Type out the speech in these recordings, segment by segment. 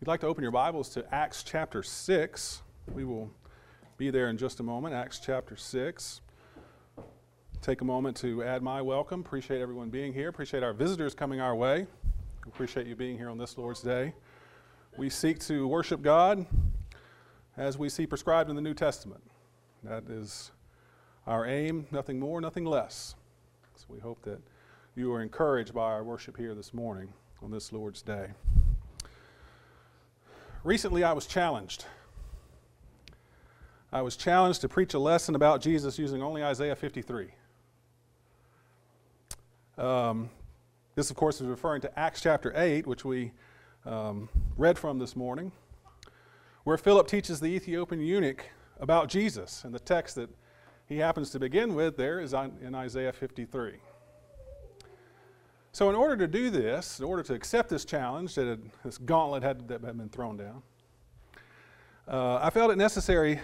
you'd like to open your Bibles to Acts chapter 6, we will be there in just a moment. Acts chapter 6. Take a moment to add my welcome. Appreciate everyone being here. Appreciate our visitors coming our way. Appreciate you being here on this Lord's Day. We seek to worship God as we see prescribed in the New Testament. That is our aim, nothing more, nothing less. So we hope that you are encouraged by our worship here this morning on this Lord's Day. Recently, I was challenged. I was challenged to preach a lesson about Jesus using only Isaiah 53. Um, this, of course, is referring to Acts chapter 8, which we um, read from this morning, where Philip teaches the Ethiopian eunuch about Jesus. And the text that he happens to begin with there is in Isaiah 53. So, in order to do this, in order to accept this challenge, that had, this gauntlet had, that had been thrown down, uh, I felt it necessary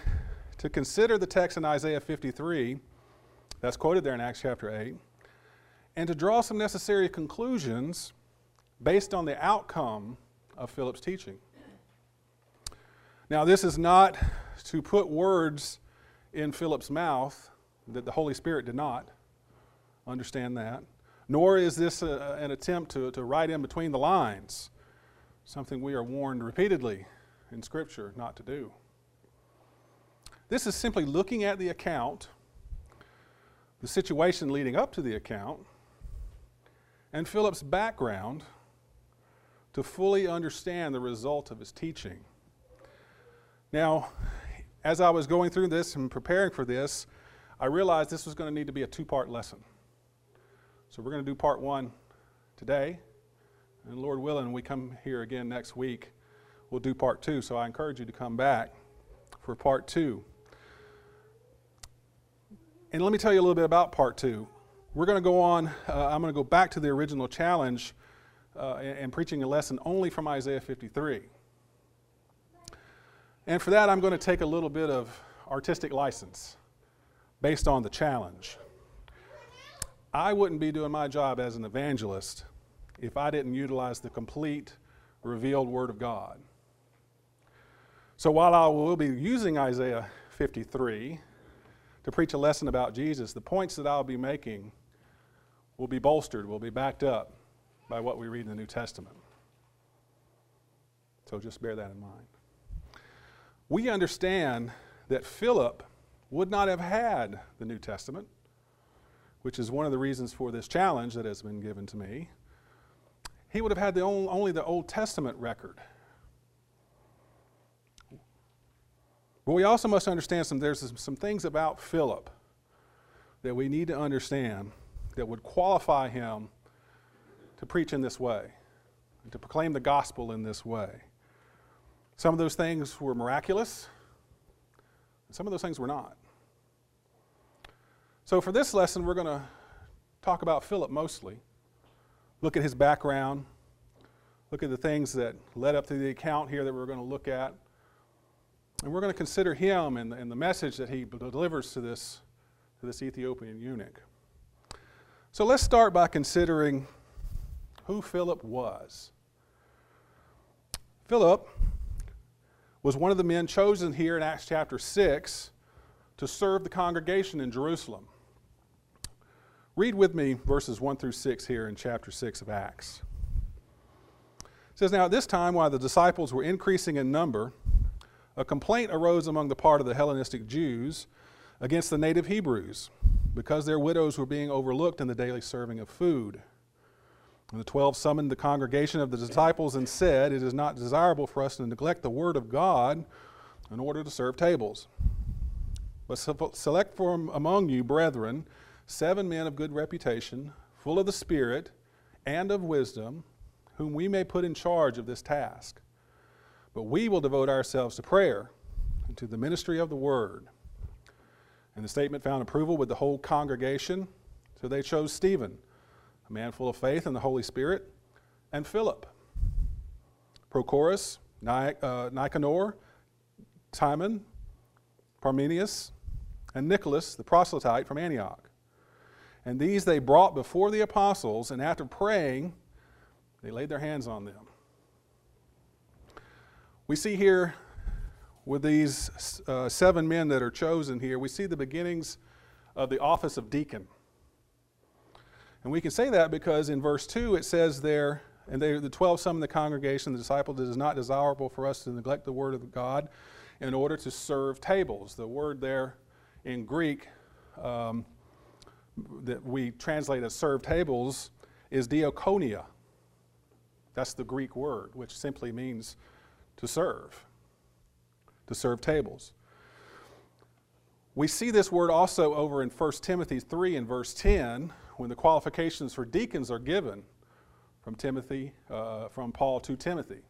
to consider the text in Isaiah 53, that's quoted there in Acts chapter 8, and to draw some necessary conclusions based on the outcome of Philip's teaching. Now, this is not to put words in Philip's mouth that the Holy Spirit did not. Understand that nor is this a, an attempt to, to write in between the lines, something we are warned repeatedly in Scripture not to do. This is simply looking at the account, the situation leading up to the account, and Philip's background to fully understand the result of his teaching. Now, as I was going through this and preparing for this, I realized this was going to need to be a two part lesson. So we're going to do part one today. And Lord willing, we come here again next week, we'll do part two. So I encourage you to come back for part two. And let me tell you a little bit about part two. We're going to go on, uh, I'm going to go back to the original challenge uh, and, and preaching a lesson only from Isaiah 53. And for that, I'm going to take a little bit of artistic license based on the challenge. I wouldn't be doing my job as an evangelist if I didn't utilize the complete revealed Word of God. So while I will be using Isaiah 53 to preach a lesson about Jesus, the points that I'll be making will be bolstered, will be backed up by what we read in the New Testament. So just bear that in mind. We understand that Philip would not have had the New Testament which is one of the reasons for this challenge that has been given to me, he would have had the only, only the Old Testament record. But we also must understand some, there's some things about Philip that we need to understand that would qualify him to preach in this way, to proclaim the gospel in this way. Some of those things were miraculous, and some of those things were not. So, for this lesson, we're going to talk about Philip mostly, look at his background, look at the things that led up to the account here that we're going to look at. And we're going to consider him and, and the message that he delivers to this, to this Ethiopian eunuch. So let's start by considering who Philip was. Philip was one of the men chosen here in Acts chapter 6 to serve the congregation in Jerusalem. Read with me verses 1 through 6 here in chapter 6 of Acts. It says, Now at this time, while the disciples were increasing in number, a complaint arose among the part of the Hellenistic Jews against the native Hebrews, because their widows were being overlooked in the daily serving of food. And the twelve summoned the congregation of the disciples and said, It is not desirable for us to neglect the word of God in order to serve tables. But select from among you, brethren, seven men of good reputation, full of the Spirit and of wisdom, whom we may put in charge of this task. But we will devote ourselves to prayer and to the ministry of the word. And the statement found approval with the whole congregation. So they chose Stephen, a man full of faith and the Holy Spirit, and Philip, Prochorus, uh, Nicanor, Timon, Parmenius, and Nicholas, the proselyte from Antioch. And these they brought before the apostles, and after praying, they laid their hands on them. We see here with these uh, seven men that are chosen here, we see the beginnings of the office of deacon. And we can say that because in verse 2 it says there, and they, the 12 summoned the congregation, the disciples, it is not desirable for us to neglect the word of God in order to serve tables. The word there in Greek um, that we translate as serve tables is diakonia. That's the Greek word, which simply means to serve, to serve tables. We see this word also over in 1 Timothy 3 and verse 10 when the qualifications for deacons are given from Timothy, uh, from Paul to Timothy.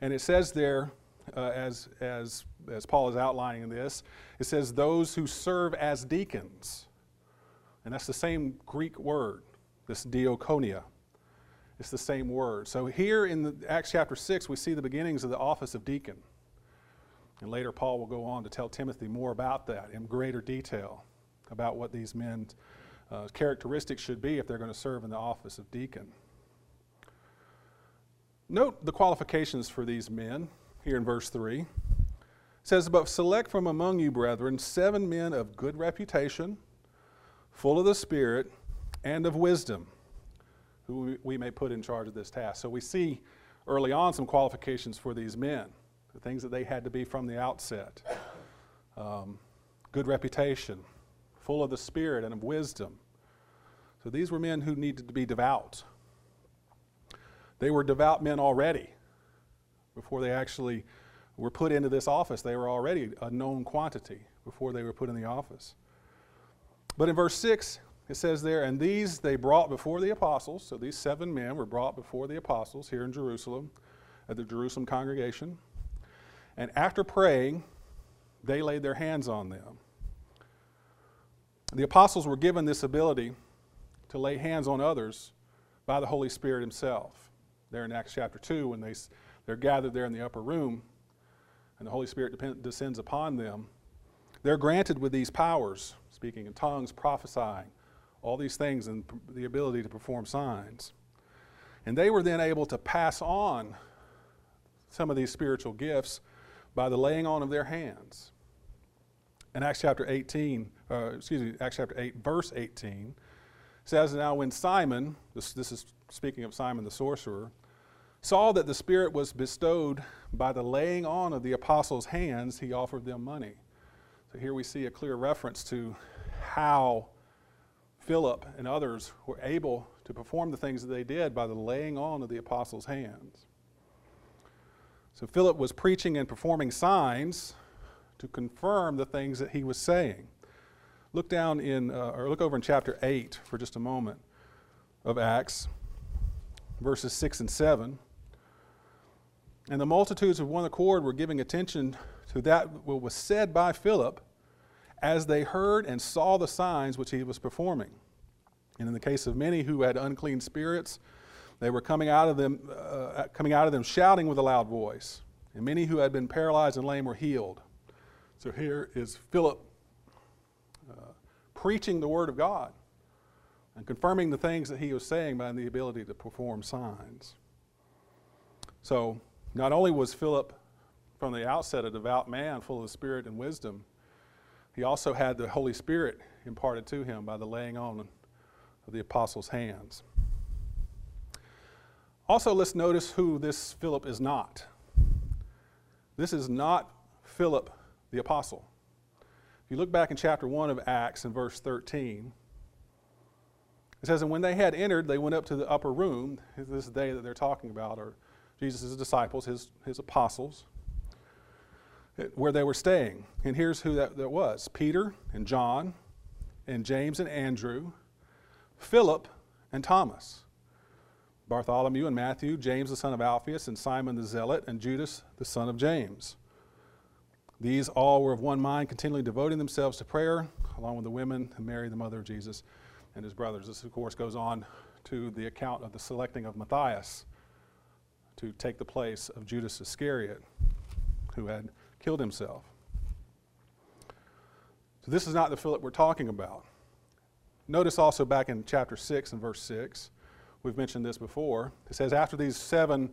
And it says there, uh, as, as, as Paul is outlining this, it says, those who serve as deacons. And that's the same Greek word, this diakonia. It's the same word. So here in the, Acts chapter 6, we see the beginnings of the office of deacon. And later, Paul will go on to tell Timothy more about that in greater detail, about what these men's uh, characteristics should be if they're going to serve in the office of deacon. Note the qualifications for these men here in verse 3. It says, But select from among you, brethren, seven men of good reputation, full of the Spirit and of wisdom, who we may put in charge of this task. So we see early on some qualifications for these men, the things that they had to be from the outset. Um, good reputation, full of the Spirit and of wisdom. So these were men who needed to be devout. They were devout men already. Before they actually were put into this office, they were already a known quantity before they were put in the office. But in verse 6, it says there, and these they brought before the apostles. So these seven men were brought before the apostles here in Jerusalem, at the Jerusalem congregation. And after praying, they laid their hands on them. The apostles were given this ability to lay hands on others by the Holy Spirit Himself. There in Acts chapter 2, when they, they're gathered there in the upper room and the Holy Spirit depend, descends upon them, they're granted with these powers speaking in tongues, prophesying, all these things, and the ability to perform signs. And they were then able to pass on some of these spiritual gifts by the laying on of their hands. In Acts chapter 18, uh, excuse me, Acts chapter 8, verse 18, says, Now when Simon, this, this is speaking of Simon the sorcerer, saw that the Spirit was bestowed by the laying on of the apostles' hands, he offered them money. So here we see a clear reference to how Philip and others were able to perform the things that they did by the laying on of the apostles' hands. So Philip was preaching and performing signs to confirm the things that he was saying. Look down in, uh, or look over in chapter 8 for just a moment of Acts, verses 6 and 7. And the multitudes of one accord were giving attention to that what was said by Philip as they heard and saw the signs which he was performing. And in the case of many who had unclean spirits, they were coming out of them, uh, coming out of them shouting with a loud voice. And many who had been paralyzed and lame were healed. So here is Philip uh, preaching the word of God and confirming the things that he was saying by the ability to perform signs. So not only was Philip from the outset a devout man full of spirit and wisdom, he also had the Holy Spirit imparted to him by the laying on of the apostles' hands. Also, let's notice who this Philip is not. This is not Philip the apostle. If you look back in chapter 1 of Acts in verse 13, it says, And when they had entered, they went up to the upper room. This day that they're talking about or Jesus' disciples, his, his apostles, where they were staying. And here's who that, that was Peter and John, and James and Andrew, Philip and Thomas, Bartholomew and Matthew, James the son of Alphaeus, and Simon the Zealot, and Judas the son of James. These all were of one mind, continually devoting themselves to prayer, along with the women and Mary, the mother of Jesus, and his brothers. This, of course, goes on to the account of the selecting of Matthias to take the place of Judas Iscariot, who had killed himself. So, this is not the Philip we're talking about. Notice also back in chapter 6 and verse 6, we've mentioned this before. It says, After these seven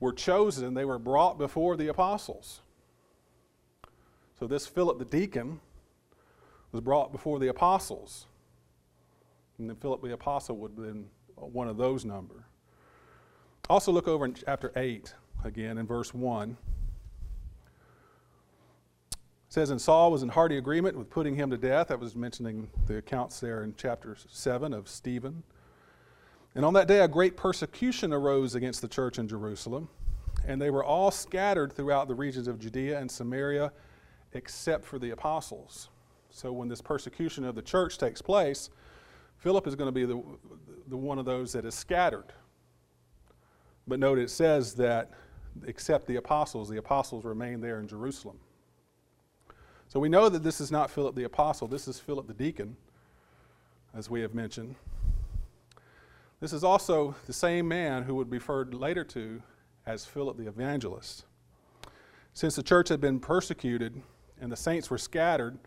were chosen, they were brought before the apostles. So this Philip the deacon was brought before the apostles. And then Philip the apostle would have been one of those number. Also, look over in chapter 8 again in verse 1. Says, And Saul was in hearty agreement with putting him to death. That was mentioning the accounts there in chapter 7 of Stephen. And on that day, a great persecution arose against the church in Jerusalem, and they were all scattered throughout the regions of Judea and Samaria, except for the apostles. So, when this persecution of the church takes place, Philip is going to be the, the one of those that is scattered. But note it says that except the apostles, the apostles remain there in Jerusalem. So we know that this is not Philip the apostle, this is Philip the deacon, as we have mentioned. This is also the same man who would be referred later to as Philip the evangelist. Since the church had been persecuted and the saints were scattered,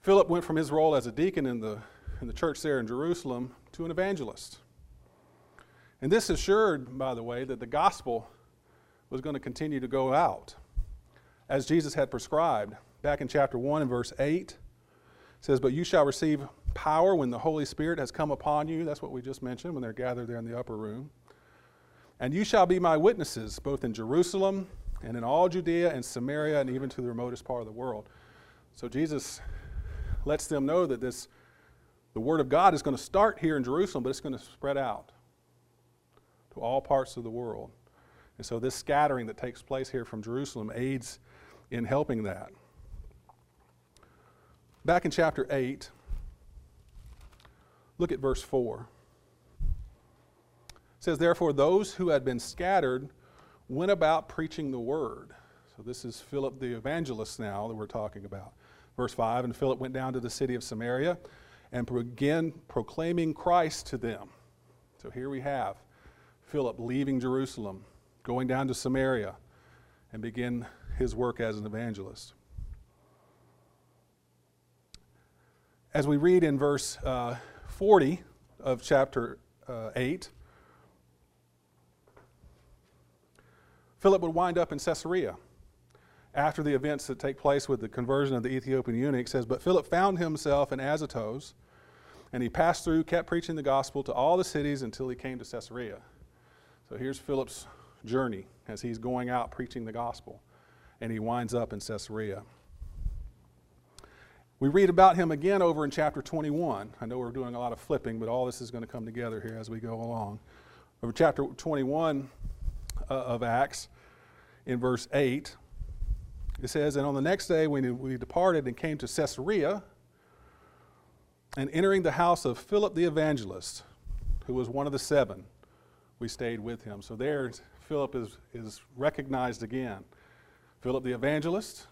Philip went from his role as a deacon in the, in the church there in Jerusalem to an evangelist. And this assured, by the way, that the gospel was going to continue to go out as Jesus had prescribed. Back in chapter 1 and verse 8, says, But you shall receive power when the Holy Spirit has come upon you. That's what we just mentioned when they're gathered there in the upper room. And you shall be my witnesses, both in Jerusalem and in all Judea and Samaria and even to the remotest part of the world. So Jesus lets them know that this the word of God is going to start here in Jerusalem, but it's going to spread out to all parts of the world. And so this scattering that takes place here from Jerusalem aids in helping that. Back in chapter 8, look at verse 4. It says, Therefore, those who had been scattered went about preaching the word. So this is Philip the evangelist now that we're talking about. Verse 5 And Philip went down to the city of Samaria and began proclaiming Christ to them. So here we have Philip leaving Jerusalem, going down to Samaria, and begin his work as an evangelist. As we read in verse uh, 40 of chapter uh, 8, Philip would wind up in Caesarea after the events that take place with the conversion of the Ethiopian eunuch. says, But Philip found himself in Azotus, and he passed through, kept preaching the gospel to all the cities until he came to Caesarea. So here's Philip's journey as he's going out preaching the gospel, and he winds up in Caesarea. We read about him again over in chapter 21. I know we're doing a lot of flipping, but all this is going to come together here as we go along. Over chapter 21 uh, of Acts, in verse 8, it says, And on the next day, when we departed and came to Caesarea, and entering the house of Philip the evangelist, who was one of the seven, we stayed with him. So there, Philip is, is recognized again. Philip the evangelist,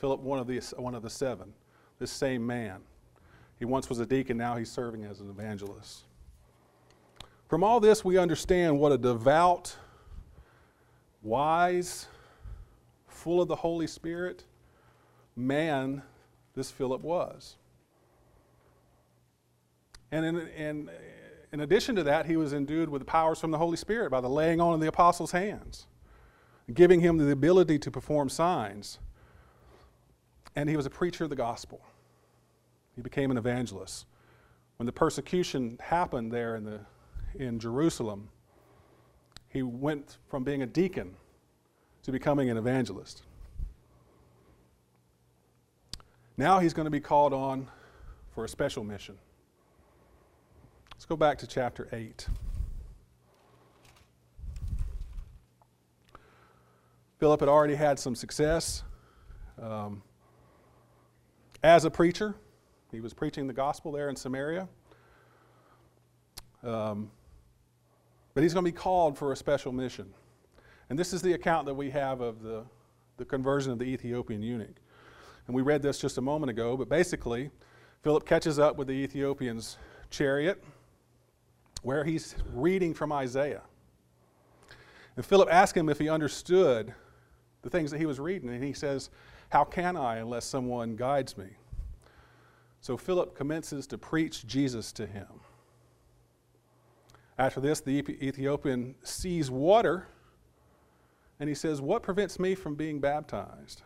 Philip, one of, the, one of the seven, this same man. He once was a deacon, now he's serving as an evangelist. From all this, we understand what a devout, wise, full of the Holy Spirit man this Philip was. And in, in, in addition to that, he was endued with powers from the Holy Spirit by the laying on of the apostles' hands, giving him the ability to perform signs. And he was a preacher of the gospel. He became an evangelist. When the persecution happened there in, the, in Jerusalem, he went from being a deacon to becoming an evangelist. Now he's going to be called on for a special mission. Let's go back to chapter 8. Philip had already had some success um, as a preacher. He was preaching the gospel there in Samaria. Um, but he's going to be called for a special mission. And this is the account that we have of the, the conversion of the Ethiopian eunuch. And we read this just a moment ago, but basically, Philip catches up with the Ethiopian's chariot where he's reading from Isaiah. And Philip asked him if he understood the things that he was reading, and he says, How can I unless someone guides me? So Philip commences to preach Jesus to him. After this, the Ethiopian sees water and he says, What prevents me from being baptized?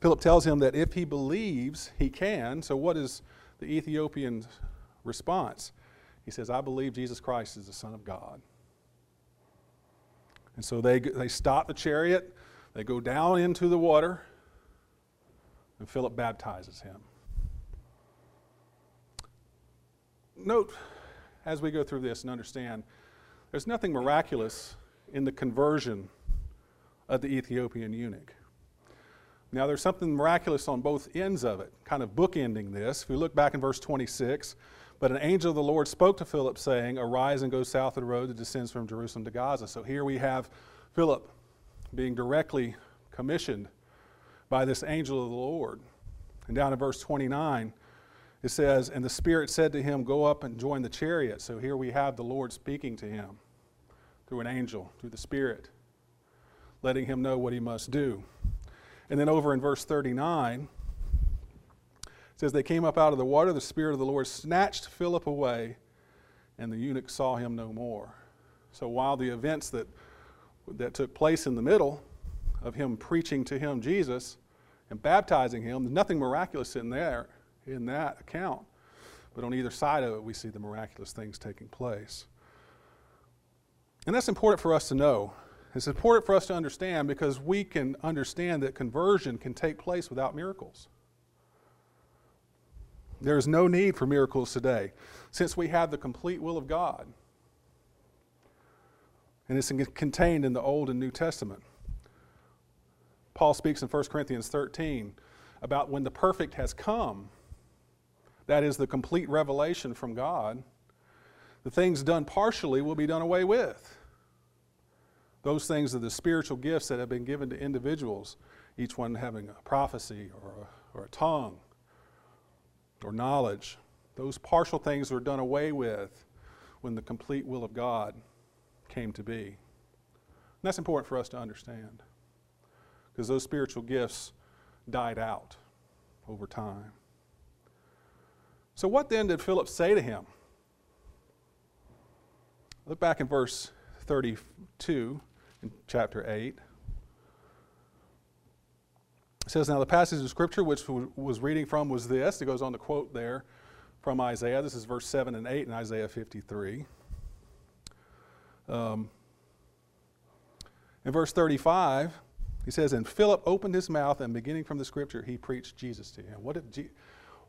Philip tells him that if he believes, he can. So, what is the Ethiopian's response? He says, I believe Jesus Christ is the Son of God. And so they, they stop the chariot, they go down into the water, and Philip baptizes him. Note as we go through this and understand, there's nothing miraculous in the conversion of the Ethiopian eunuch. Now, there's something miraculous on both ends of it, kind of bookending this. If we look back in verse 26, but an angel of the Lord spoke to Philip, saying, Arise and go south of the road that descends from Jerusalem to Gaza. So here we have Philip being directly commissioned by this angel of the Lord. And down in verse 29, it says, And the Spirit said to him, Go up and join the chariot. So here we have the Lord speaking to him through an angel, through the Spirit, letting him know what he must do. And then over in verse 39, it says, They came up out of the water, the Spirit of the Lord snatched Philip away, and the eunuch saw him no more. So while the events that, that took place in the middle of him preaching to him Jesus and baptizing him, there's nothing miraculous in there in that account. But on either side of it, we see the miraculous things taking place. And that's important for us to know. It's important for us to understand because we can understand that conversion can take place without miracles. There is no need for miracles today since we have the complete will of God. And it's contained in the Old and New Testament. Paul speaks in 1 Corinthians 13 about when the perfect has come, that is the complete revelation from God, the things done partially will be done away with. Those things are the spiritual gifts that have been given to individuals, each one having a prophecy or a, or a tongue or knowledge. Those partial things were done away with when the complete will of God came to be. And that's important for us to understand because those spiritual gifts died out over time. So, what then did Philip say to him? Look back in verse 32 in chapter 8. It says, Now the passage of Scripture which was reading from was this. It goes on to quote there from Isaiah. This is verse 7 and 8 in Isaiah 53. Um, in verse 35, he says, And Philip opened his mouth, and beginning from the Scripture, he preached Jesus to him. What did Je-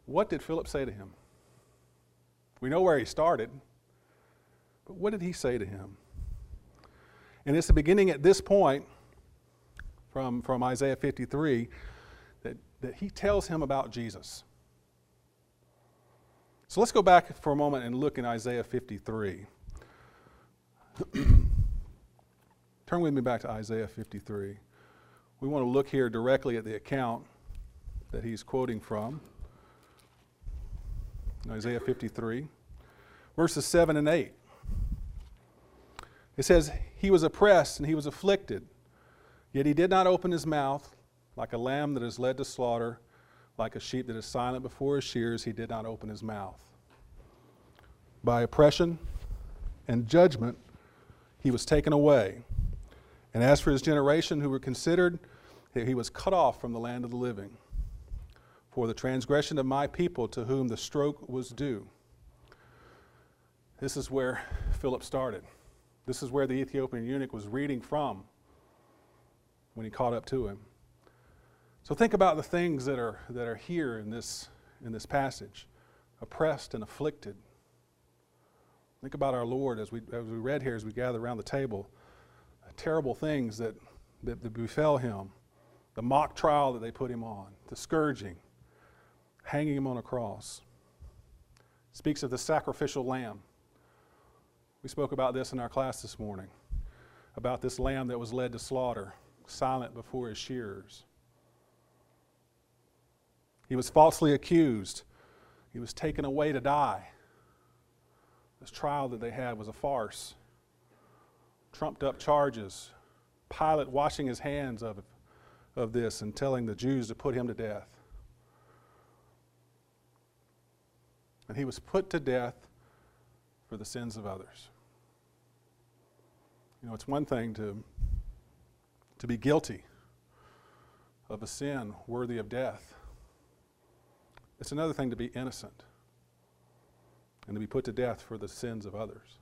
what did Philip say to him? We know where he started, but what did he say to him? And it's the beginning at this point from, from Isaiah 53 that, that he tells him about Jesus. So let's go back for a moment and look in Isaiah 53. Turn with me back to Isaiah 53. We want to look here directly at the account that he's quoting from. Isaiah 53, verses 7 and 8. It says, He was oppressed and he was afflicted, yet he did not open his mouth, like a lamb that is led to slaughter, like a sheep that is silent before his shears, he did not open his mouth. By oppression and judgment, he was taken away. And as for his generation who were considered, he was cut off from the land of the living for the transgression of my people to whom the stroke was due. This is where Philip started. This is where the Ethiopian eunuch was reading from when he caught up to him. So think about the things that are, that are here in this, in this passage oppressed and afflicted. Think about our Lord as we, as we read here, as we gather around the table, the terrible things that, that, that befell him, the mock trial that they put him on, the scourging, hanging him on a cross. Speaks of the sacrificial lamb. We spoke about this in our class this morning about this lamb that was led to slaughter, silent before his shearers. He was falsely accused. He was taken away to die. This trial that they had was a farce. Trumped up charges. Pilate washing his hands of, of this and telling the Jews to put him to death. And he was put to death for the sins of others. You know, it's one thing to to be guilty of a sin worthy of death. It's another thing to be innocent and to be put to death for the sins of others.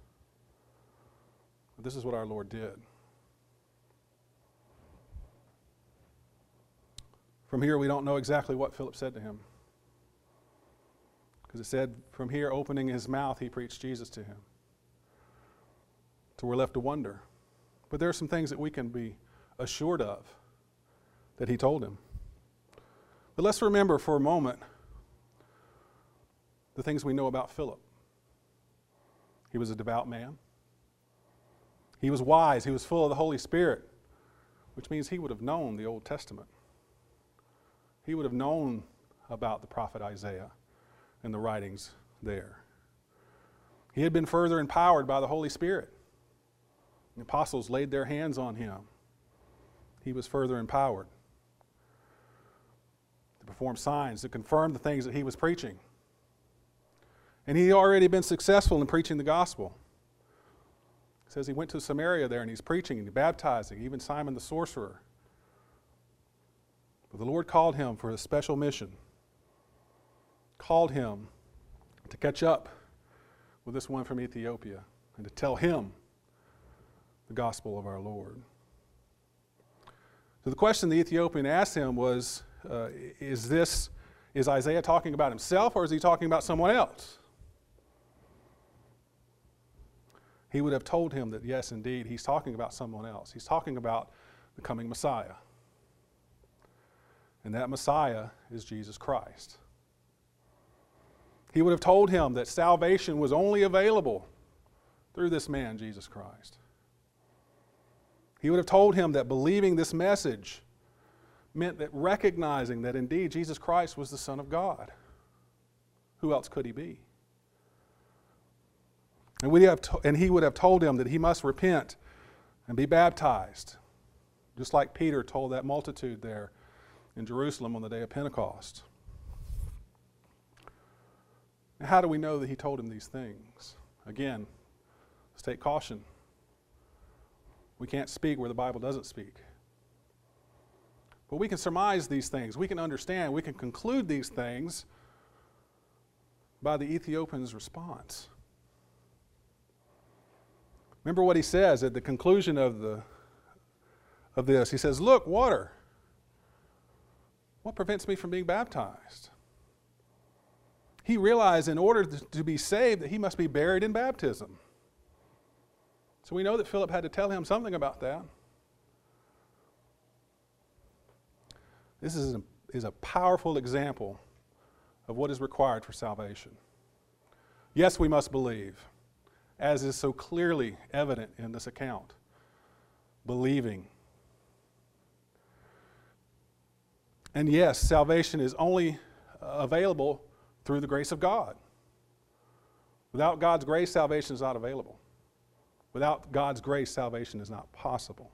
But this is what our Lord did. From here, we don't know exactly what Philip said to him. Because it said, from here, opening his mouth, he preached Jesus to him. So we're left to wonder. But there are some things that we can be assured of that he told him. But let's remember for a moment the things we know about Philip. He was a devout man. He was wise. He was full of the Holy Spirit, which means he would have known the Old Testament. He would have known about the prophet Isaiah and the writings there. He had been further empowered by the Holy Spirit. The apostles laid their hands on him. He was further empowered to perform signs, to confirm the things that he was preaching. And he had already been successful in preaching the gospel. It says he went to Samaria there and he's preaching and he's baptizing, even Simon the sorcerer. But the Lord called him for a special mission, called him to catch up with this one from Ethiopia and to tell him the gospel of our Lord. So the question the Ethiopian asked him was uh, Is this, is Isaiah talking about himself or is he talking about someone else? He would have told him that, yes, indeed, he's talking about someone else. He's talking about the coming Messiah. And that Messiah is Jesus Christ. He would have told him that salvation was only available through this man, Jesus Christ. He would have told him that believing this message meant that recognizing that indeed Jesus Christ was the Son of God. Who else could he be? And, we have to, and he would have told him that he must repent and be baptized, just like Peter told that multitude there in Jerusalem on the day of Pentecost. Now, how do we know that he told him these things? Again, let's take caution. We can't speak where the Bible doesn't speak. But we can surmise these things. We can understand. We can conclude these things by the Ethiopian's response. Remember what he says at the conclusion of, the, of this. He says, Look, water. What prevents me from being baptized? He realized in order to be saved that he must be buried in baptism. So we know that Philip had to tell him something about that. This is a, is a powerful example of what is required for salvation. Yes, we must believe, as is so clearly evident in this account. Believing. And yes, salvation is only uh, available through the grace of God. Without God's grace, salvation is not available. Without God's grace, salvation is not possible.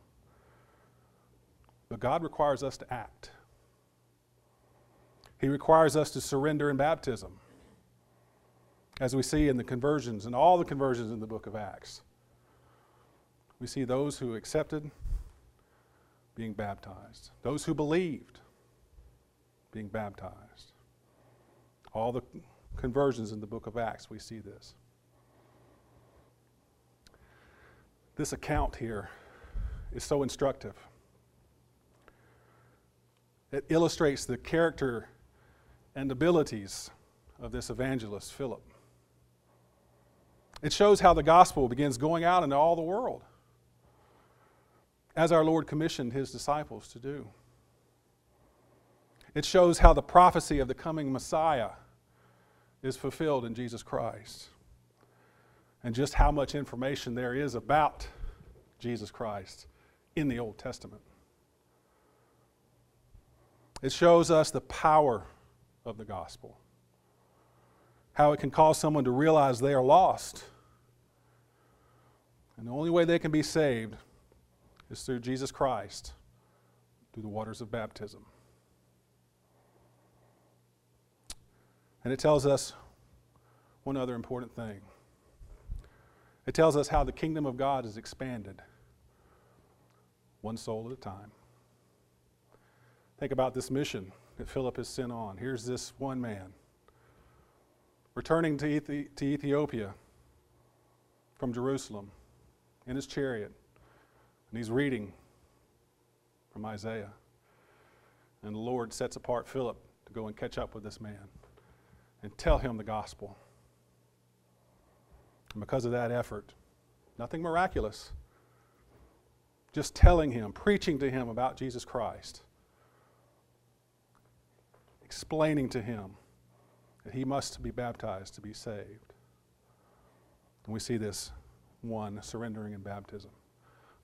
But God requires us to act. He requires us to surrender in baptism, as we see in the conversions and all the conversions in the book of Acts. We see those who accepted being baptized, those who believed being baptized. All the conversions in the book of Acts, we see this. This account here is so instructive. It illustrates the character and abilities of this evangelist, Philip. It shows how the gospel begins going out into all the world, as our Lord commissioned his disciples to do. It shows how the prophecy of the coming Messiah is fulfilled in Jesus Christ and just how much information there is about Jesus Christ in the Old Testament. It shows us the power of the gospel, how it can cause someone to realize they are lost. And the only way they can be saved is through Jesus Christ, through the waters of baptism. And it tells us one other important thing it tells us how the kingdom of God is expanded one soul at a time. Think about this mission that Philip is sent on. Here's this one man returning to, Ethi- to Ethiopia from Jerusalem in his chariot, and he's reading from Isaiah. And the Lord sets apart Philip to go and catch up with this man and tell him the gospel. And because of that effort, nothing miraculous, just telling him, preaching to him about Jesus Christ, explaining to him that he must be baptized to be saved. And we see this one surrendering in baptism,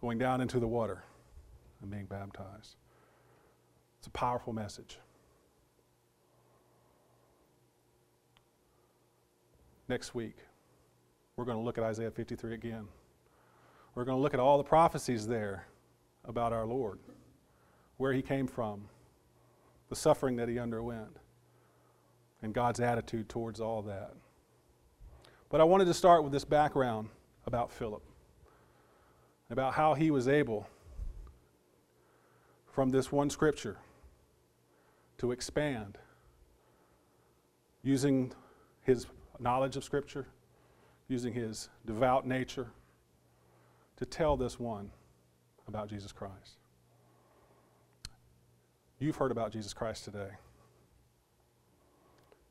going down into the water and being baptized. It's a powerful message. Next week, we're going to look at Isaiah 53 again. We're going to look at all the prophecies there about our Lord, where he came from, the suffering that he underwent, and God's attitude towards all that. But I wanted to start with this background about Philip, about how he was able, from this one scripture, to expand using his knowledge of Scripture, using his devout nature to tell this one about Jesus Christ. You've heard about Jesus Christ today.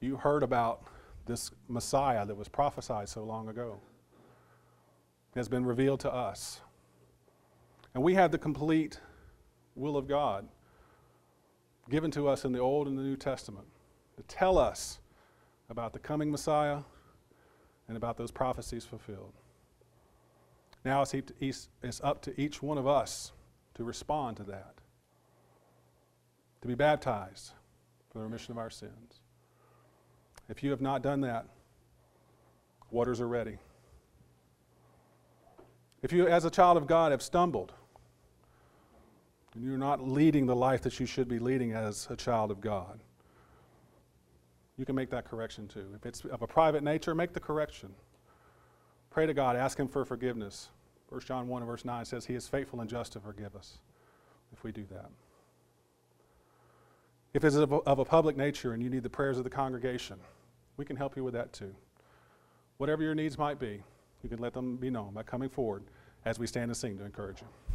You heard about this Messiah that was prophesied so long ago. It has been revealed to us. And we have the complete will of God given to us in the Old and the New Testament to tell us about the coming Messiah and about those prophecies fulfilled. Now it's, up to each one of us to respond to that, to be baptized for the remission of our sins. If you have not done that, waters are ready. If you, as a child of God, have stumbled, and you're not leading the life that you should be leading as a child of God, you can make that correction too. If it's of a private nature, make the correction. Pray to God, ask Him for forgiveness. 1 John 1 and verse 9 says, He is faithful and just to forgive us if we do that. If it's of a, of a public nature and you need the prayers of the congregation, we can help you with that too. Whatever your needs might be, you can let them be known by coming forward as we stand and sing to encourage you.